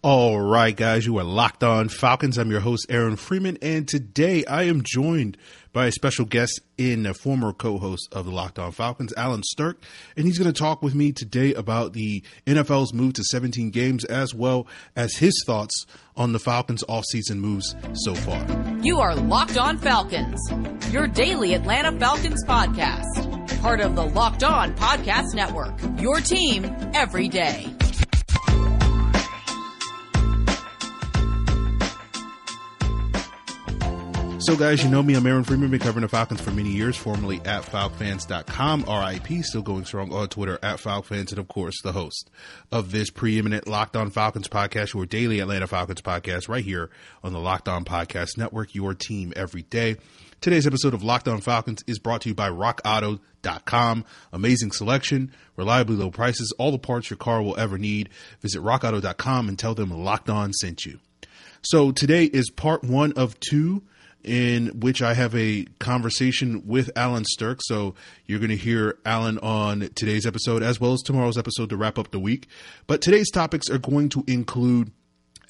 All right, guys, you are locked on Falcons. I'm your host, Aaron Freeman, and today I am joined by a special guest in a former co-host of the Locked On Falcons, Allen Strk, and he's going to talk with me today about the NFL's move to 17 games as well as his thoughts on the Falcons' offseason moves so far. You are Locked On Falcons, your daily Atlanta Falcons podcast, part of the Locked On Podcast Network. Your team every day. So, guys, you know me. I'm Aaron Freeman. Been covering the Falcons for many years, formerly at FalcFans.com, RIP, still going strong on Twitter at FalcFans, and of course, the host of this preeminent Locked On Falcons podcast, your daily Atlanta Falcons podcast, right here on the Locked On Podcast Network, your team every day. Today's episode of Locked On Falcons is brought to you by RockAuto.com. Amazing selection, reliably low prices, all the parts your car will ever need. Visit RockAuto.com and tell them Locked On sent you. So today is part one of two in which I have a conversation with Allen Strk. So you're going to hear Allen on today's episode as well as tomorrow's episode to wrap up the week. But today's topics are going to include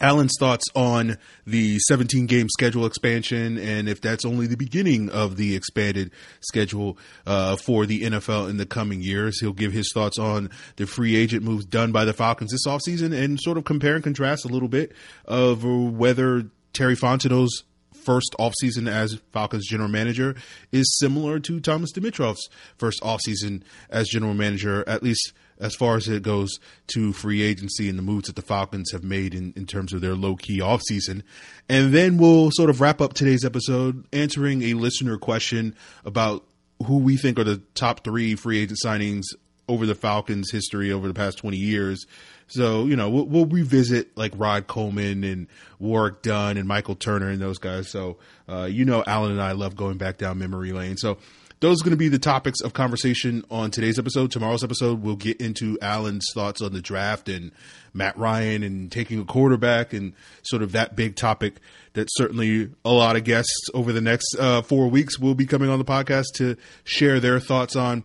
Allen's thoughts on the 17 game schedule expansion and if that's only the beginning of the expanded schedule uh, for the NFL in the coming years. He'll give his thoughts on the free agent moves done by the Falcons this offseason and sort of compare and contrast a little bit of whether Terry Fontenot's first offseason as Falcons general manager is similar to Thomas Dimitroff's first offseason as general manager, at least as far as it goes to free agency and the moves that the Falcons have made in, in terms of their low key offseason. And then we'll sort of wrap up today's episode answering a listener question about who we think are the top three free agent signings over the Falcons' history over the past 20 years so you know we'll, we'll, revisit like Rod Coleman and Warrick Dunn and Michael Turner and those guys. So uh, you know Allen and I love going back down memory lane. So those are going to be the topics of conversation on today's episode. Tomorrow's episode, we'll get into Allen's thoughts on the draft and Matt Ryan and taking a quarterback and sort of that big topic that certainly a lot of guests over the next uh, four weeks will be coming on the podcast to share their thoughts on.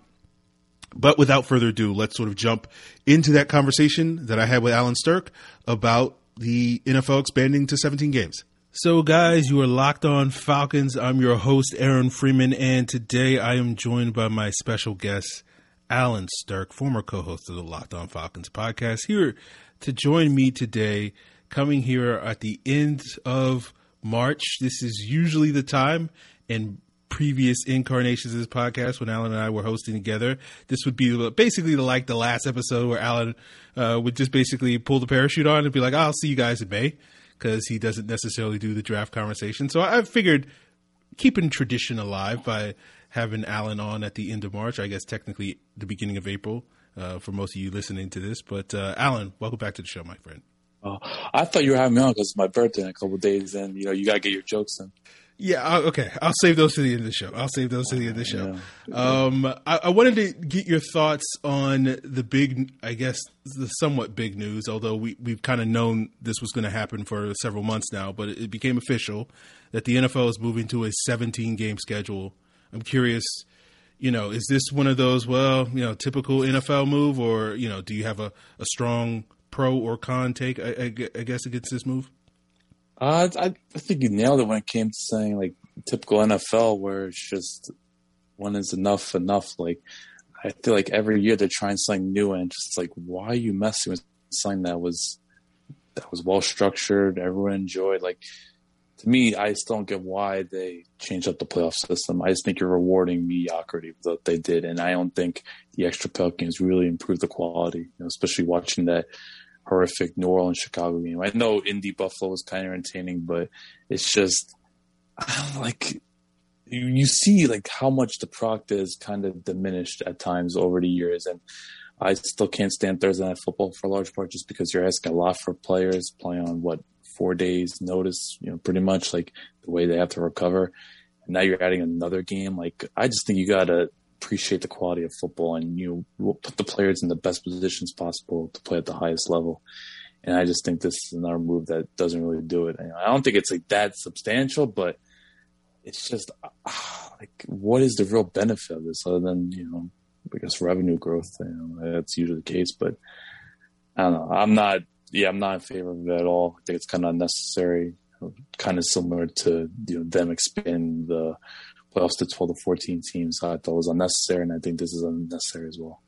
But without further ado, let's sort of jump into that conversation that I had with Allen Strk about the NFL expanding to 17 games. So, guys, you are locked on Falcons. I'm your host, Aaron Freeman, and today I am joined by my special guest, Allen Strk, former co host of the Locked On Falcons podcast, here to join me today, coming here at the end of March. This is usually the time, and previous incarnations of this podcast when Allen and I were hosting together. This would be basically like the last episode where Allen uh, would just basically pull the parachute on and be like, "I'll see you guys in May," because he doesn't necessarily do the draft conversation. So I figured keeping tradition alive by having Allen on at the end of March. I guess technically the beginning of April uh, for most of you listening to this. But uh, Allen, welcome back to the show, my friend. Oh, I thought you were having me on because it's my birthday in a couple days, and you know you gotta get your jokes in. Yeah, okay. I'll save those to the end of the show. I'll save those to the end of the show. Yeah. Um, I, I, wanted to get your thoughts on the big, I guess, the somewhat big news. Although we we've kind of known this was going to happen for several months now, but it, became official that the NFL is moving to a 17 game schedule. I'm curious, you know, is this one of those well, you know, typical NFL move, or you know, do you have a, a strong pro or con take? I, I, I guess against this move. Uh, I, I think you nailed it when it came to saying like typical NFL, where it's just when is enough enough. Like I feel like every year they're trying something new, and just like why are you messing with something that was that was well structured, everyone enjoyed. Like to me, I still don't get why they changed up the playoff system. I just think you're rewarding mediocrity with what they did, and I don't think the extra playoff games really improved the quality. You know, especially watching that horrific New Orleans Chicago game. I know Indy Buffalo was kind of entertaining, but it's just like you, you see like how much the product is kind of diminished at times over the years, and I still can't stand Thursday night football for a large part just because you're asking a lot for players playing on what four days notice, you know, pretty much like the way they have to recover. And now you're adding another game. Like I just think you gotta appreciate the quality of football and you put the players in the best positions possible to play at the highest level. And I just think this is another move that doesn't really do it. I don't think it's like that substantial, but it's just ah, like, what is the real benefit of this other than, you know, I guess revenue growth? You know, that's usually the case, but I don't know. I'm not yeah, I'm not in favor of it at all. I think it's kind of unnecessary. Kind of similar to you know them expanding the playoffs to 12 to 14 teams. I thought was unnecessary, and I think this is unnecessary as well.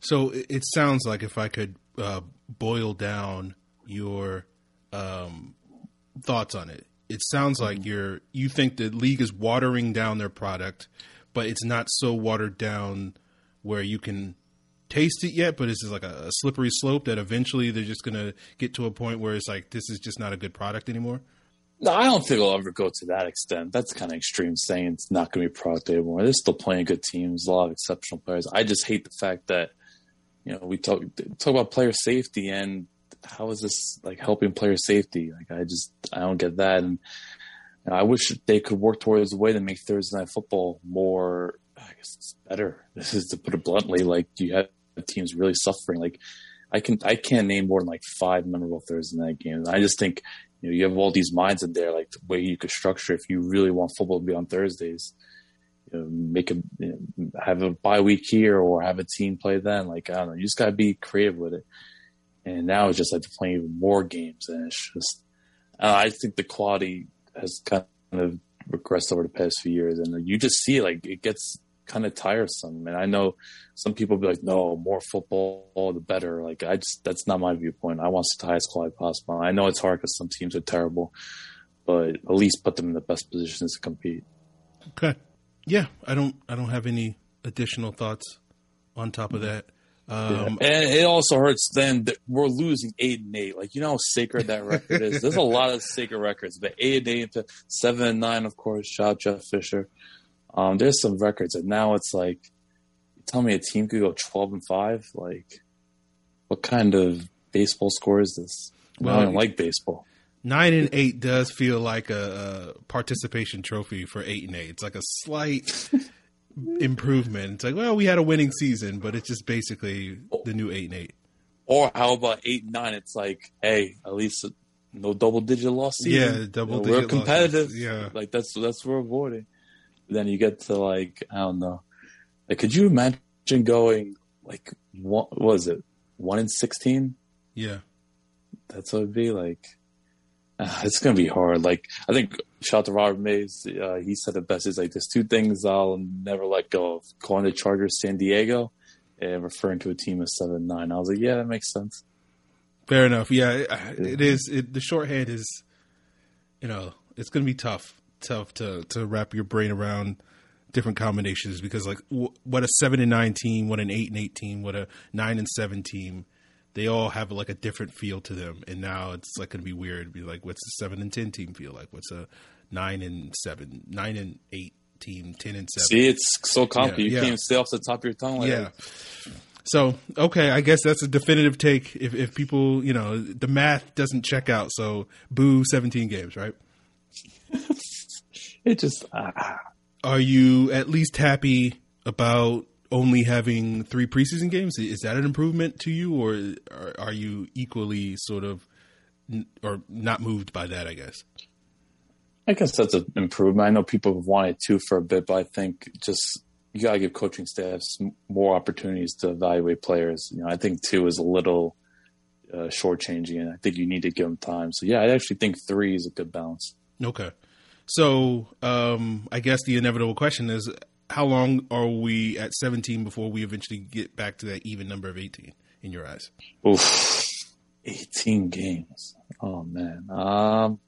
So it sounds like if I could uh, boil down your um, thoughts on it, it sounds like mm-hmm. you're you think the league is watering down their product, but it's not so watered down where you can taste it yet, but it's just like a, a slippery slope that eventually they're just going to get to a point where it's like this is just not a good product anymore. No, I don't think it'll ever go to that extent. That's kind of extreme saying it's not going to be product anymore. They're still playing good teams, a lot of exceptional players. I just hate the fact that you know we talk talk about player safety and how is this like helping player safety? Like I just I don't get that, and you know, I wish they could work towards a way to make Thursday night football more. I guess it's better. This is to put it bluntly. Like you have teams really suffering. Like I can I can't name more than like five memorable Thursday night games. I just think you know you have all these minds in there, like the way you could structure if you really want football to be on Thursdays. You know, make a you know, have a bye week here or have a team play then. Like I don't know, you just gotta be creative with it. And now it's just like playing even more games, and it's just uh, I think the quality has kind of regressed over the past few years, and you just see like it gets kind of tiresome. And I know some people be like, no, more football, the better. Like, I just, that's not my viewpoint. I want the highest quality possible. I know it's hard because some teams are terrible, but at least put them in the best positions to compete. Okay. Yeah. I don't, I don't have any additional thoughts on top of that. Um, yeah. And it also hurts then that we're losing eight and eight. Like you know how sacred that record is. There's a lot of sacred records, but eight and eight, seven and nine, of course. Shout out Jeff Fisher. Um, there's some records, and now it's like, tell me a team could go 12 and five. Like, what kind of baseball score is this? Well, I don't like baseball. Nine and eight does feel like a, a participation trophy for eight and eight. It's like a slight improvement. It's like, well, we had a winning season, but it's just basically the new eight and eight. Or how about eight and nine? It's like, hey, at least no double digit loss season. Yeah, double you know, digit. We're competitive. Losses. Yeah, like that's that's what we're avoiding then you get to like I don't know. Like, could you imagine going like what was it one in sixteen? Yeah, that's what it'd be like. Uh, it's gonna be hard. Like I think shout out to Robert Mays. Uh, he said it best. Is like there's two things I'll never let go of: calling the Chargers San Diego and referring to a team as seven nine. I was like, yeah, that makes sense. Fair enough. Yeah, it, it is. It, the shorthand is, you know, it's going to be tough tough to to wrap your brain around different combinations because like w- what a seven and nine team, what an eight and eight team, what a nine and seven team, they all have like a different feel to them. And now it's like going to be weird. Be like, what's the seven and ten team feel like? What's a nine and seven, nine and eight team, ten and seven? See, it's so complicated. Yeah, you yeah. can't stay off the top of your tongue. Like yeah. So okay, I guess that's a definitive take. If if people, you know, the math doesn't check out, so boo seventeen games, right? it just. Uh, Are you at least happy about only having three preseason games? Is that an improvement to you, or are you equally sort of, or not moved by that? I guess. I guess that's an improvement. I know people have wanted two for a bit, but I think just you got to give coaching staffs more opportunities to evaluate players. You know, I think two is a little uh, shortchanging, and I think you need to give them time. So yeah, I actually think three is a good balance. Okay. So um, I guess the inevitable question is how long are we at 17 before we eventually get back to that even number of 18 in your eyes? Oof, 18 games. Oh man. Um.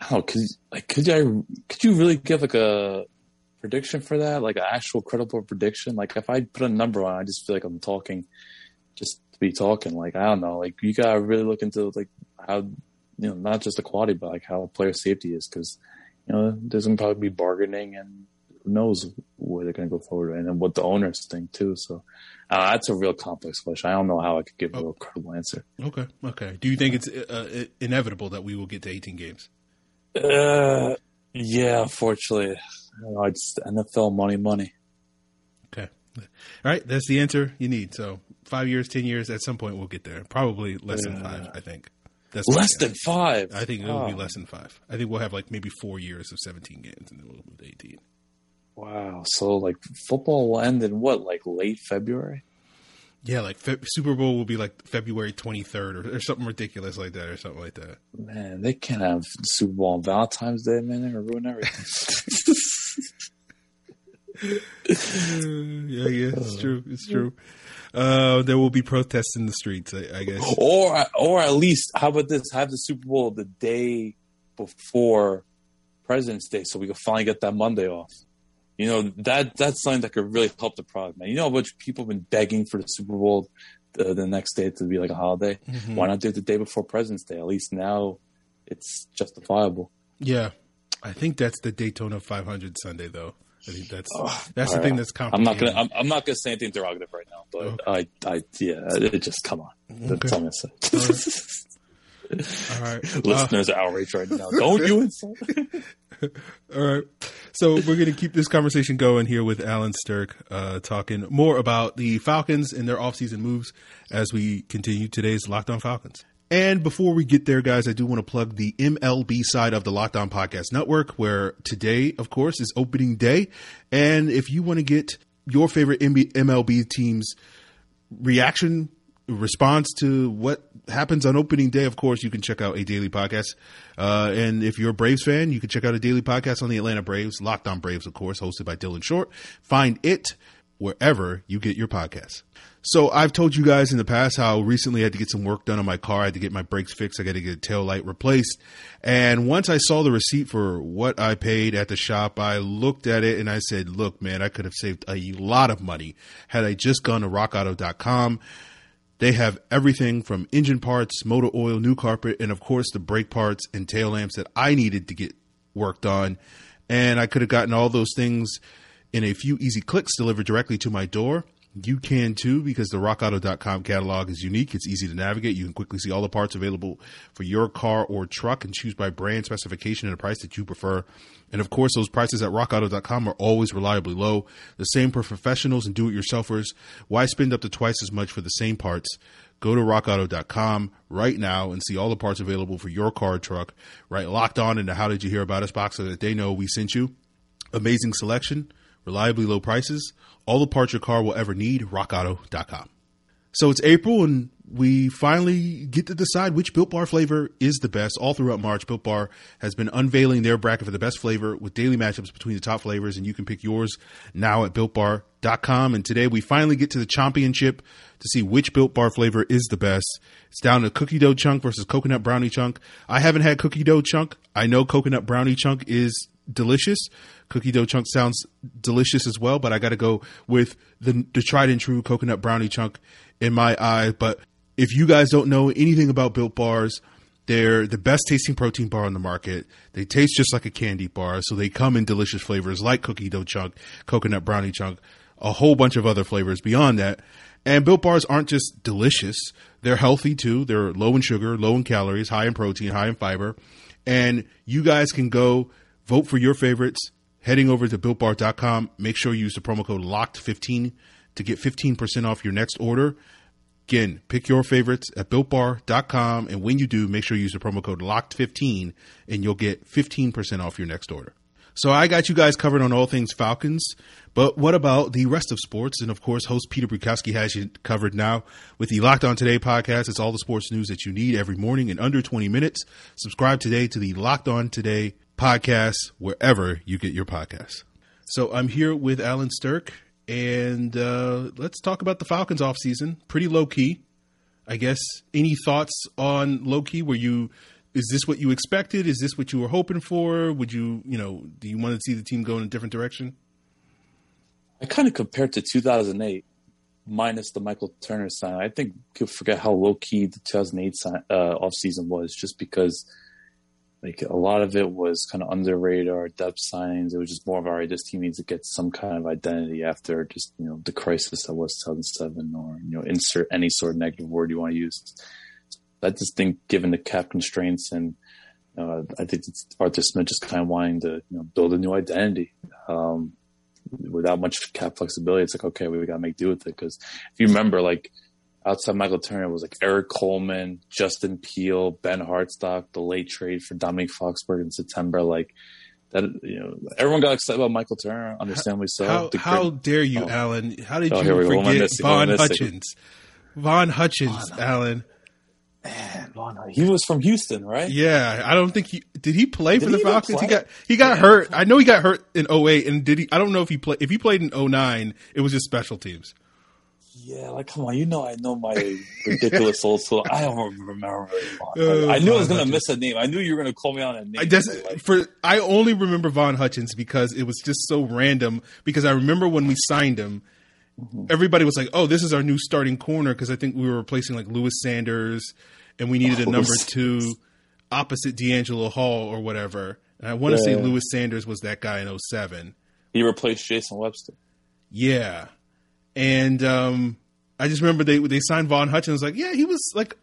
Could like could I could you really give like a prediction for that? Like an actual credible prediction? Like if I put a number on, I just feel like I'm talking just to be talking. Like I don't know. Like you gotta really look into like how you know not just the quality, but like how player safety is because you know, there's going to probably be bargaining and who knows where they're going to go forward and then what the owners think too. So uh, that's a real complex question. I don't know how I could give a real credible answer. Okay. Okay. Do you think it's uh, inevitable that we will get to 18 games? Uh, yeah, unfortunately. I just NFL money, money. Okay. All right. That's the answer you need. So five years, 10 years, at some point we'll get there. Probably less yeah. than five, I think. That's less than five. I think it'll oh. be less than five. I think we'll have like maybe four years of 17 games, and then we'll move to 18. Wow. So like football will end in what, like late February? Yeah, like Fe- Super Bowl will be like February 23rd or, or, something ridiculous like that or something like that. Man, they can't have Super Bowl on Valentine's Day, man. They're going to ruin everything. yeah, yeah, it's true. It's true. Uh, there will be protests in the streets, I, I, guess. Or, or at least, how about this? Have the Super Bowl the day before President's Day, so we can finally get that Monday off. You know that that's something that could really help the product, man. You know how much people have been begging for the Super Bowl the, the next day to be like a holiday. Mm-hmm. Why not do it the day before President's Day? At least now it's justifiable. Yeah, I think that's the Daytona 500 Sunday, though. I think that's oh, that's the right. thing that's I'm not gonna I'm, I'm, not gonna say anything derogative right now, but okay. I I yeah, it just come on. Okay. All I'm gonna say. All right. Listeners uh, are outraged right now. Don't you insult. All right. So we're going to keep this conversation going here with Allen Strk, uh, talking more about the Falcons and their offseason moves as we continue today's Locked On Falcons. And before we get there, guys, I do want to plug the MLB side of the Locked On Podcast Network, where today, of course, is opening day. And if you want to get your favorite MLB team's reaction response to what happens on opening day, of course, you can check out a daily podcast. Uh, and if you're a Braves fan, you can check out a daily podcast on the Atlanta Braves, Locked On Braves, of course, hosted by Dylan Short. Find it wherever you get your podcasts. So I've told you guys in the past how recently I had to get some work done on my car. I had to get my brakes fixed. I got to get a tail light replaced. And once I saw the receipt for what I paid at the shop, I looked at it and I said, look, man, I could have saved a lot of money had I just gone to rockauto.com they have everything from engine parts, motor oil, new carpet, and of course the brake parts and tail lamps that I needed to get worked on. And I could have gotten all those things in a few easy clicks delivered directly to my door. You can too because the rockauto.com catalog is unique. It's easy to navigate. You can quickly see all the parts available for your car or truck and choose by brand, specification, and a price that you prefer. And of course, those prices at rockauto.com are always reliably low. The same for professionals and do it yourselfers. Why spend up to twice as much for the same parts? Go to rockauto.com right now and see all the parts available for your car or truck. Right, locked on into How Did You Hear About Us box so that they know we sent you. Amazing selection, reliably low prices, all the parts your car will ever need. RockAuto.com. So it's April and we finally get to decide which Built Bar flavor is the best. All throughout March, Built Bar has been unveiling their bracket for the best flavor with daily matchups between the top flavors, and you can pick yours now at BuiltBar.com. And today we finally get to the championship to see which Built Bar flavor is the best. It's down to cookie dough chunk versus coconut brownie chunk. I haven't had cookie dough chunk. I know coconut brownie chunk is delicious. Cookie dough chunk sounds delicious as well, but I got to go with the, the tried and true coconut brownie chunk in my eye. But if you guys don't know anything about Built Bars, they're the best tasting protein bar on the market. They taste just like a candy bar, so they come in delicious flavors like cookie dough chunk, coconut brownie chunk, a whole bunch of other flavors beyond that. And Built Bars aren't just delicious, they're healthy too. They're low in sugar, low in calories, high in protein, high in fiber. And you guys can go vote for your favorites heading over to builtbar.com. Make sure you use the promo code LOCKED15 to get 15% off your next order. Again, pick your favorites at builtbar.com. And when you do, make sure you use the promo code LOCKED15 and you'll get 15% off your next order. So I got you guys covered on all things Falcons, but what about the rest of sports? And of course, host Peter Bukowski has you covered now with the Locked On Today podcast. It's all the sports news that you need every morning in under 20 minutes. Subscribe today to the Locked On Today podcast wherever you get your podcasts. So I'm here with Allen Strk and uh, let's talk about the Falcons off season. Pretty low key, I guess. Any thoughts on low key? Were you is this what you expected? Is this what you were hoping for? Would you you know do you want to see the team go in a different direction? I kind of compared to 2008 minus the Michael Turner sign. I think you'll forget how low key the 2008 sign, uh, off season was just because like a lot of it was kind of under radar depth signings. It was just more of our this team needs to get some kind of identity after just you know the crisis that was 2007, or you know insert any sort of negative word you want to use. I just think, given the cap constraints, and uh, I think Arthur Smith just kind of wanting to you know build a new identity. Um, without much cap flexibility, it's like okay, we got to make do with it. Because if you remember, like outside Michael Turner was like Erik Coleman, Justin Peelle, Ben Hartsock, the late trade for Domonique Foxworth in September. Like that you know everyone got excited about Michael Turner, understandably so. How, The how great- dare you, Oh. Allen? How did Oh, you here we go. What am I forget missing? What am Von? Hutchins? Von Hutchins, Allen. Man, Von- he was from Houston, right? Yeah, I don't think he did. He play Did for the he even Falcons. He got he got hurt. I know he got hurt in 08, and did he? I don't know if he played. If he played in 09, it was just special teams. Yeah, like come on, you know I know my ridiculous old school. I don't remember. Von Oh, I knew I was gonna Hutchins. miss a name. I knew you were gonna call me on a name. I just Like, for I only remember Von Hutchins because it was just so random. Because I remember when we signed him, Mm-hmm. everybody was like, "Oh, this is our new starting corner." Because I think we were replacing like Lewis Sanders, and we needed a number two opposite DeAngelo Hall or whatever. And I want to say Yeah. Lewis Sanders was that guy in 07. he replaced Jason Webster. Yeah, and um, I just remember they they signed Von Hutchins. Like, yeah, he was like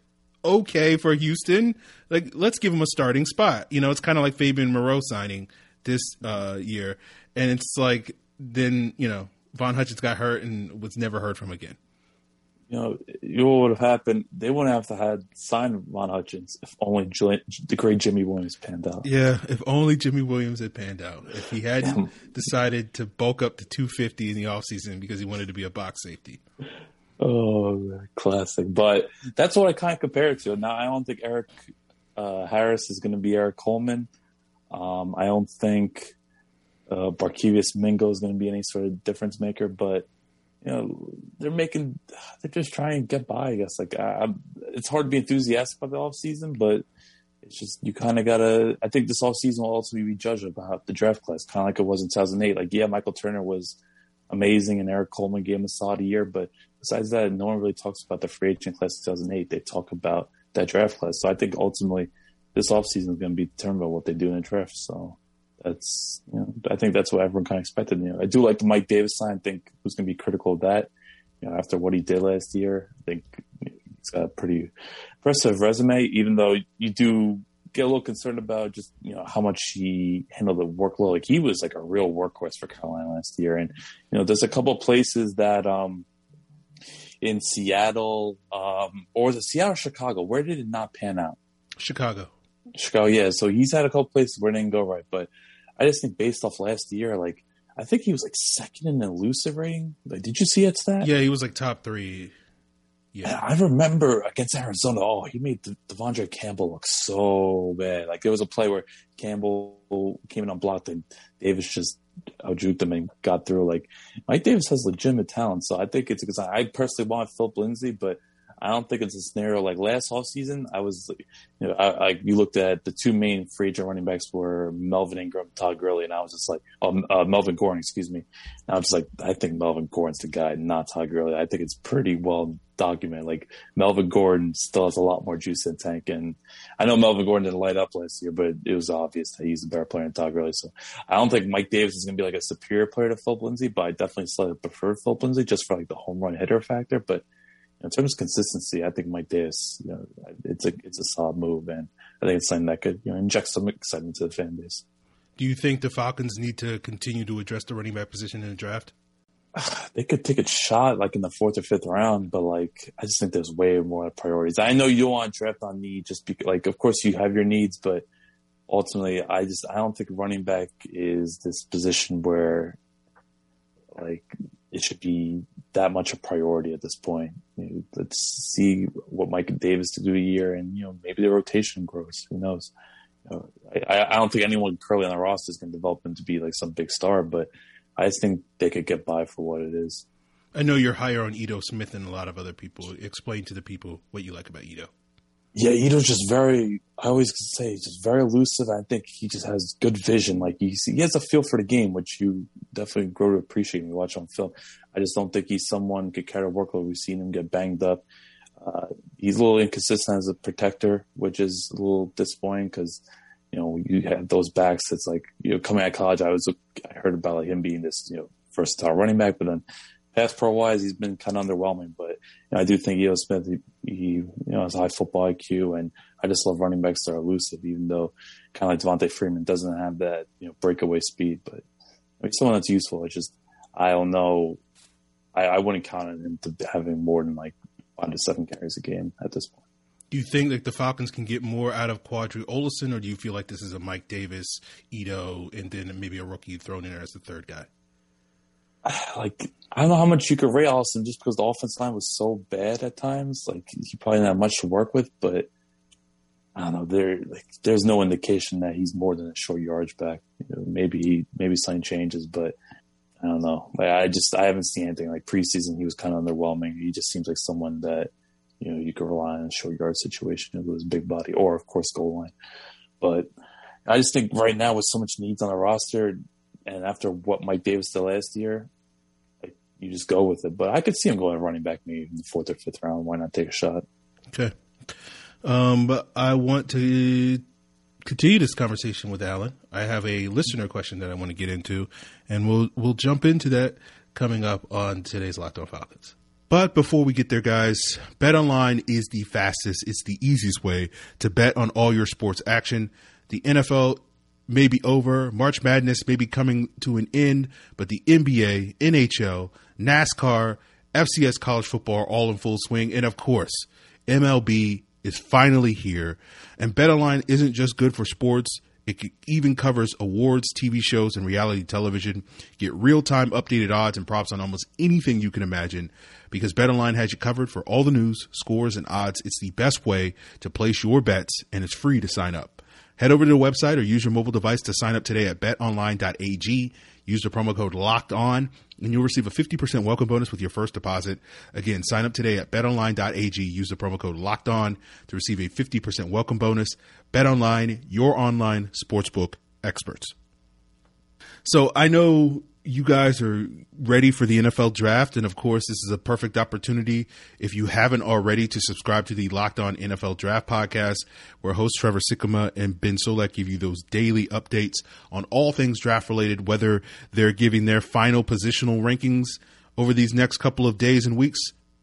okay for Houston. Like, let's give him a starting spot. You know, it's kind of like Fabian Moreau signing this uh, year, and it's like then you know Von Hutchins got hurt and was never heard from again. You know, you know what would have happened? They wouldn't have to had signed Von Hutchins if only the great Jimmy Williams panned out. Yeah, if only Jimmy Williams had panned out. If he hadn't decided to bulk up to 250 in the offseason because he wanted to be a box safety. Oh, classic. But that's what I kind of compare it to. Now, I don't think Erik uh, Harris is going to be Erik Coleman. Um, I don't think uh, Barkevius Mingo is going to be any sort of difference maker. But you know, they're making, they're just trying to get by. I guess like I, it's hard to be enthusiastic about the off season, but it's just you kind of gotta. I think this off season will also be judged about the draft class, kind of like it was in 2008. Like, yeah, Michael Turner was amazing, and Erik Coleman gave him a solid year, but besides that, no one really talks about the free agent class of 2008. They talk about that draft class. So I think ultimately this offseason is going to be determined by what they do in the draft. So that's, you know, I think that's what everyone kind of expected. You know, I do like the Mike Davis sign. I think who's going to be critical of that. You know, after what he did last year, I think he's got a pretty impressive resume, even though you do get a little concerned about just, you know, how much he handled the workload. Like he was like a real workhorse for Carolina last year. And, you know, there's a couple of places that, um, in Seattle, um, or the Seattle or Chicago? Where did it not pan out? Chicago. Chicago, yeah. So he's had a couple places where it didn't go right, but I just think based off last year, like I think he was like second in elusive rating. Like, did you see it stat? Yeah, he was like top three. And Yeah. I remember against Arizona, oh, he made De- De'Vondre Campbell look so bad. Like there was a play where Campbell came in unblocked and Davis just outjuked him and got through. Like Mike Davis has legitimate talent, so I think it's because I personally want Phillip Lindsay, but I don't think it's a scenario like last offseason. I was, you know, I, I you looked at the two main free agent running backs were Melvin Ingram, Todd Gurley, and I was just like, oh, uh, Melvin Gordon, excuse me. And I was just like, I think Melvin Gordon's the guy, not Todd Gurley. I think it's pretty well documented. Like Melvin Gordon still has a lot more juice in tank, and I know Melvin Gordon didn't light up last year, but it was obvious that he's a better player than Todd Gurley. So I don't think Mike Davis is going to be like a superior player to Phillip Lindsay, but I definitely slightly prefer Phillip Lindsay just for like the home run hitter factor. But in terms of consistency, I think Mike Davis, you know, it's a it's a solid move, and I think it's something that could you know inject some excitement to the fan base. Do you think the Falcons need to continue to address the running back position in the draft? They could take a shot like in the fourth or fifth round, but like I just think there's way more priorities. I know you don't want to draft on need, just because like of course you have your needs, but ultimately I just I don't think running back is this position where like it should be that much a priority at this point. You know, let's see what Mike Davis to do a year, and you know maybe the rotation grows. Who knows? You know, I, I don't think anyone currently on the roster is going to develop him to be like some big star, but I just think they could get by for what it is. I know you're higher on Ito Smith than a lot of other people. Explain to the people what you like about Ito. Yeah, Ito's just very. I always say he's just very elusive. I think he just has good vision. Like he he has a feel for the game, which you definitely grow to appreciate when you watch on film. I just don't think he's someone could carry a workload. We've seen him get banged up. Uh, he's a little inconsistent as a protector, which is a little disappointing because you know you have those backs. It's like you know coming out of college, I was I heard about like him being this you know versatile running back, but then pass pro wise, he's been kind of underwhelming. But you know, I do think Ito Smith, he, he you know has high football IQ, and I just love running backs that are elusive, even though kind of like Devonta Freeman doesn't have that you know breakaway speed, but I mean, someone that's useful. It's just I don't know. I, I wouldn't count on him to having more than like five to seven carries a game at this point. Do you think that the Falcons can get more out of Qadree Ollison, or do you feel like this is a Mike Davis, Ito, and then maybe a rookie thrown in there as the third guy? Like I don't know how much you could rate Ollison just because the offense line was so bad at times. Like he probably have much to work with, but I don't know. There, like, there's no indication that he's more than a short yardage back. You know, maybe maybe something changes, but I don't know. Like I just I haven't seen anything like preseason. He was kind of underwhelming. He just seems like someone that you know you could rely on a short yard situation with his big body, or of course goal line. But I just think right now with so much needs on the roster, and after what Mike Davis did last year, you just go with it. But I could see him going running back maybe in the fourth or fifth round. Why not take a shot? Okay. Um, but I want to continue this conversation with Allen. I have a listener question that I want to get into, and we'll we'll jump into that coming up on today's Locked On Falcons. But before we get there, guys, BetOnline is the fastest, it's the easiest way to bet on all your sports action. The NFL may be over, March Madness may be coming to an end, but the NBA, NHL, NASCAR, FCS college football are all in full swing, and of course, MLB is finally here. And BetOnline isn't just good for sports. It even covers awards, TV shows, and reality television. Get real time updated odds and props on almost anything you can imagine because BetOnline has you covered for all the news, scores, and odds. It's the best way to place your bets, and it's free to sign up. Head over to the website or use your mobile device to sign up today at betonline.ag. Use the promo code locked on and you'll receive a 50% welcome bonus with your first deposit. Again, sign up today at betonline.ag. Use the promo code locked on to receive a 50% welcome bonus. BetOnline, your online sportsbook experts. So I know you guys are ready for the NFL draft. And of course, this is a perfect opportunity, if you haven't already, to subscribe to the Locked On NFL Draft podcast, where hosts Trevor Sikkema and Ben Solak give you those daily updates on all things draft related, whether they're giving their final positional rankings over these next couple of days and weeks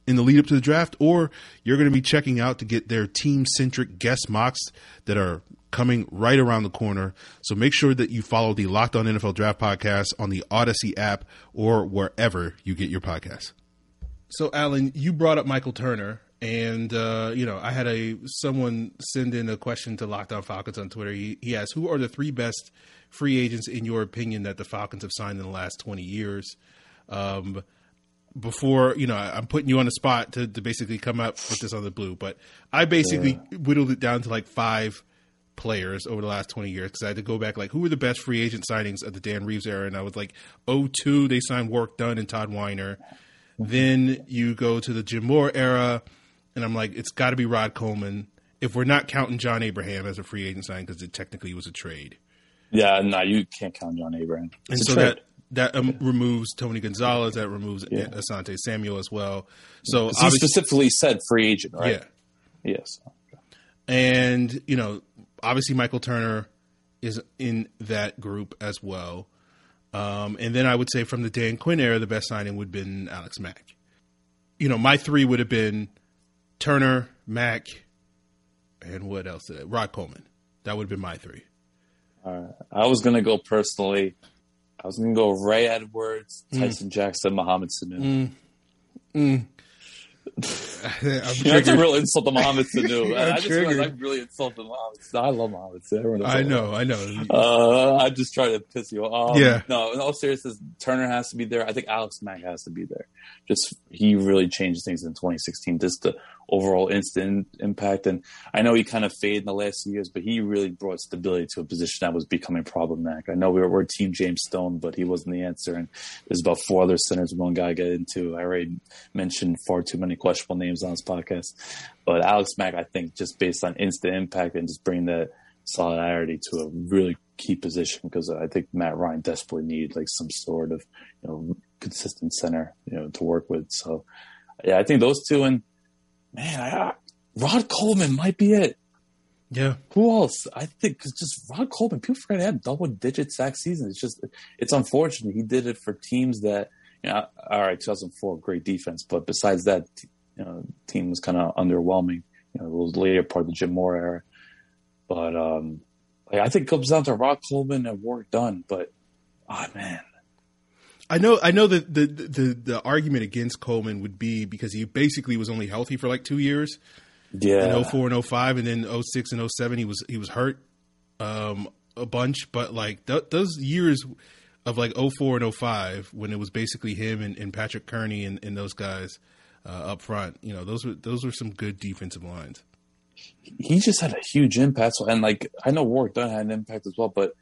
in the lead up to the draft, or you're going to be checking out to get their team centric guest mocks that are coming right around the corner. So make sure that you follow the Locked On NFL Draft podcast on the Odyssey app or wherever you get your podcasts. So, Allen, you brought up Michael Turner, and uh, you know I had a someone send in a question to Locked On Falcons on Twitter. He, he asked, "Who are the three best free agents in your opinion that the Falcons have signed in the last twenty years?" Um, before you know i'm putting you on the spot to, to basically come up with this on the blue but i basically yeah. whittled it down to like five players over the last 20 years because I had to go back like who were the best free agent signings of the Dan Reeves era? And I was like 02 they signed Warrick Dunn and Todd Weiner. Then you go to the Jim Mora era and I'm like it's got to be Rod Coleman. If we're not counting John Abraham as a free agent signing because it technically was a trade. Yeah no you can't count John Abraham. It's and so trade. that that um, removes Tony Gonzalez that removes yeah. Asante Samuel as well. So he specifically said free agent right? Yeah. Yes. And you know obviously Michael Turner is in that group as well. Um, and then I would say from the Dan Quinn era, the best signing would have been Alex Mack. You know, my three would have been Turner, Mack, and what else? Did I, Rod Coleman. That would have been my three. Uh, I was going to go personally. I was going to go Ray Edwards, mm. Tyson mm. Jackson, Mohamed Sanu. Mm. Mm. That's a real insult to Mohamed Sanu. I just realized I really insulted Mohamed. I love Mohamed Sanu. I know, I know. Uh, I just try to piss you off. Um, yeah. No, in all seriousness, Turner has to be there. I think Alex Mack has to be there. Just he really changed things in 2016. Just the overall instant impact. And I know he kind of faded in the last few years, but he really brought stability to a position that was becoming problematic. I know we were, we're Team James Stone, but he wasn't the answer. And there's about four other centers one guy get into. I already mentioned far too many questionable names on this podcast. But Alex Mack, I think, just based on instant impact and just bringing that solidarity to a really key position because I think Matt Ryan desperately needed like some sort of you know consistent center you know to work with. So yeah, I think those two and man, I, Rod Coleman might be it. Yeah. Who else? I think because just Rod Coleman, people forget to have double digit sack season. It's just it's unfortunate he did it for teams that you know. All right, 2004, great defense, but besides that, you know, team was kind of underwhelming. You know, it was later part of the Jim Mora era. But um, like, I think it comes down to Rod Coleman and Warrick Dunn. But oh man, I know, I know that the, the the argument against Coleman would be because he basically was only healthy for like two years. Yeah. in 04 and 05 and then 06 and 07 he was he was hurt um a bunch but like th- those years of like 04 and 05 when it was basically him and, and Patrick Kerney and, and those guys uh, up front you know those were those were some good defensive lines he just had a huge impact. So, and like I know Warrick Dunn had an impact as well, but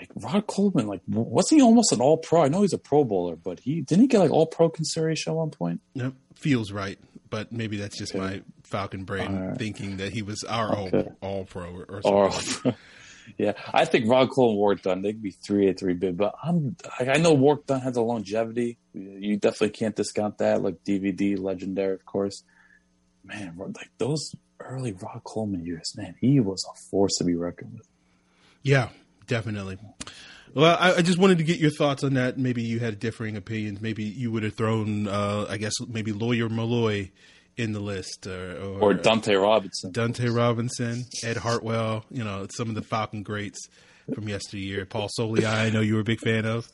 like Rod Coleman, like wasn't he almost an All Pro? I know he's a Pro Bowler, but he didn't he get like All Pro consideration at one point? Yep, feels right but maybe that's just Okay. my Falcon brain Alright. thinking that he was our Okay. all, all pro or, or Or something. yeah, I think Rod Cole and Warrick Dunn they could be three A three bid, but I'm I I know Warrick Dunn has a longevity. You definitely can't discount that. Like DVD, legendary, of course. Man, like those early Rod Coleman years, man, he was a force to be reckoned with. Yeah, definitely. Well, I, I just wanted to get your thoughts on that. Maybe you had differing opinions. Maybe you would have thrown, uh, I guess, maybe Lawyer Milloy in the list, or, or, Or Dunta Robinson. Dunta Robinson, Ed Hartwell. You know, some of the Falcon greats from yesteryear. Paul Soliai, I know you were a big fan of.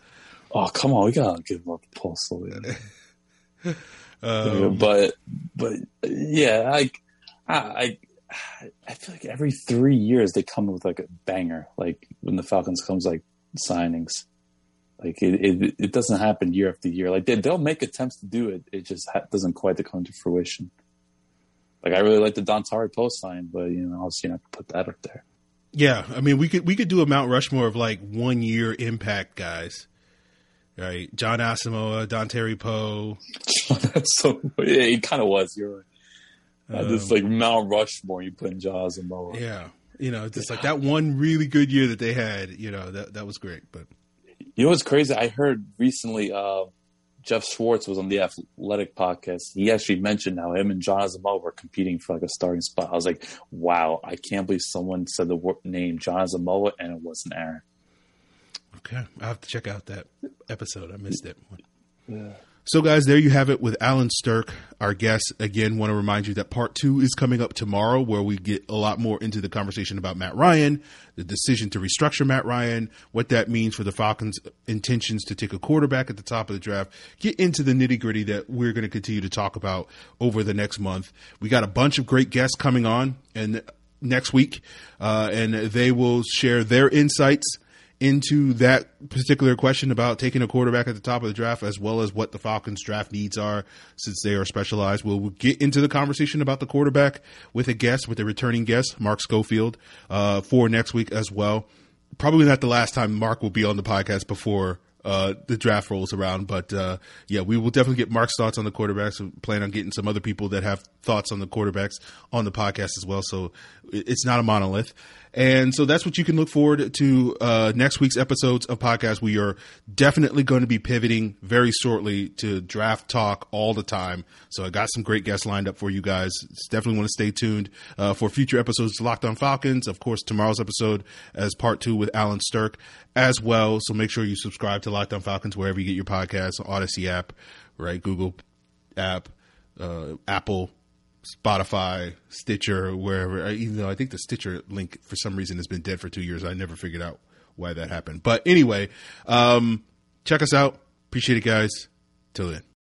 Oh come on, we gotta give up Paul Soliai. Um, but but yeah, I, I I feel like every three years they come with like a banger. Like when the Falcons comes like signings, like it it, it doesn't happen year after year. Like they they'll make attempts to do it, it just ha- doesn't quite come to fruition. Like I really like the Dontari post sign, but you know obviously not put that up there. Yeah, I mean, we could we could do a Mount Rushmore of like one year impact guys, right? Jon Asamoah, Dontari Poe. That's so yeah, he kind of was. You're right. Um, just like Mount Rushmore, you put in Jaws and Moa. Yeah, you know, just like that one really good year that they had. You know, that that was great. But You know what's crazy? I heard recently uh, Geoff Schwartz was on the Athletic podcast. He actually mentioned how him and Jon Asamoah were competing for like a starting spot. I was like, wow, I can't believe someone said the word, name Jon Asamoah and it wasn't Aaron. okay, I have to check out that episode. I missed it. So, guys, there you have it with Allen Strk, our guest. Again, want to remind you that part two is coming up tomorrow, where we get a lot more into the conversation about Matt Ryan, the decision to restructure Matt Ryan, what that means for the Falcons' intentions to take a quarterback at the top of the draft. Get into the nitty gritty that we're going to continue to talk about over the next month. We got a bunch of great guests coming on and next week, uh, and they will share their insights into that particular question about taking a quarterback at the top of the draft, as well as what the Falcons' draft needs are, since they are specialized. We'll get into the conversation about the quarterback with a guest, with a returning guest, Mark Schofield, uh, for next week as well. Probably not the last time Mark will be on the podcast before uh, the draft rolls around. But uh, yeah, we will definitely get Mark's thoughts on the quarterbacks. We plan on getting some other people that have thoughts on the quarterbacks on the podcast as well. So it's not a monolith. And so that's what you can look forward to uh, next week's episodes of podcast. We are definitely going to be pivoting very shortly to draft talk all the time. So I got some great guests lined up for you guys. Definitely want to stay tuned uh, for future episodes of Locked On Falcons. Of course, tomorrow's episode as part two with Allen Strk as well. So make sure you subscribe to Locked On Falcons wherever you get your podcasts, Odyssey app, right? Google app, uh, Apple, Spotify, Stitcher, wherever. Even though I think the Stitcher link for some reason has been dead for two years, I never figured out why that happened. But anyway, um, check us out. Appreciate it, guys. Till then.